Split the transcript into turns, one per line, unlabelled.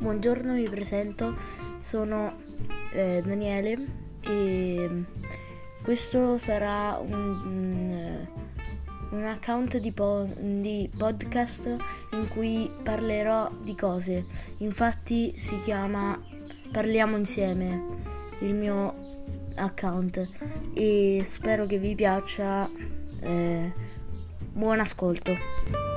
buongiorno, mi presento, sono eh, Daniele e questo sarà un, mm, un account di, po- di, podcast in cui parlerò di cose. Infatti si chiama Parliamo insieme, il mio account e spero che vi piaccia. Eh, buon ascolto.